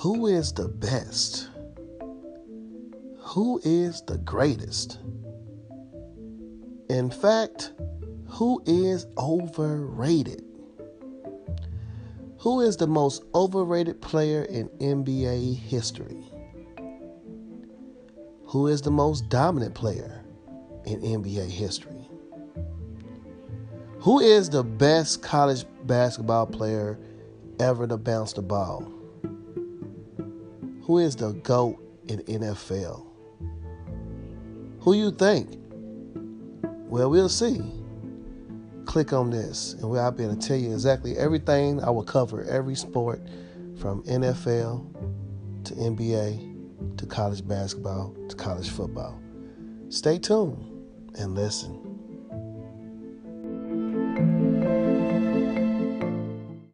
Who is the best? Who is the greatest? In fact, who is overrated? Who is the most overrated player in NBA history? Who is the most dominant player in NBA history? Who is the best college basketball player ever to bounce the ball? Who is the GOAT in NFL? Who you think? Well, we'll see. Click on this, and I'll be able to tell you exactly everything. I will cover every sport from NFL to NBA to college basketball to college football. Stay tuned and listen.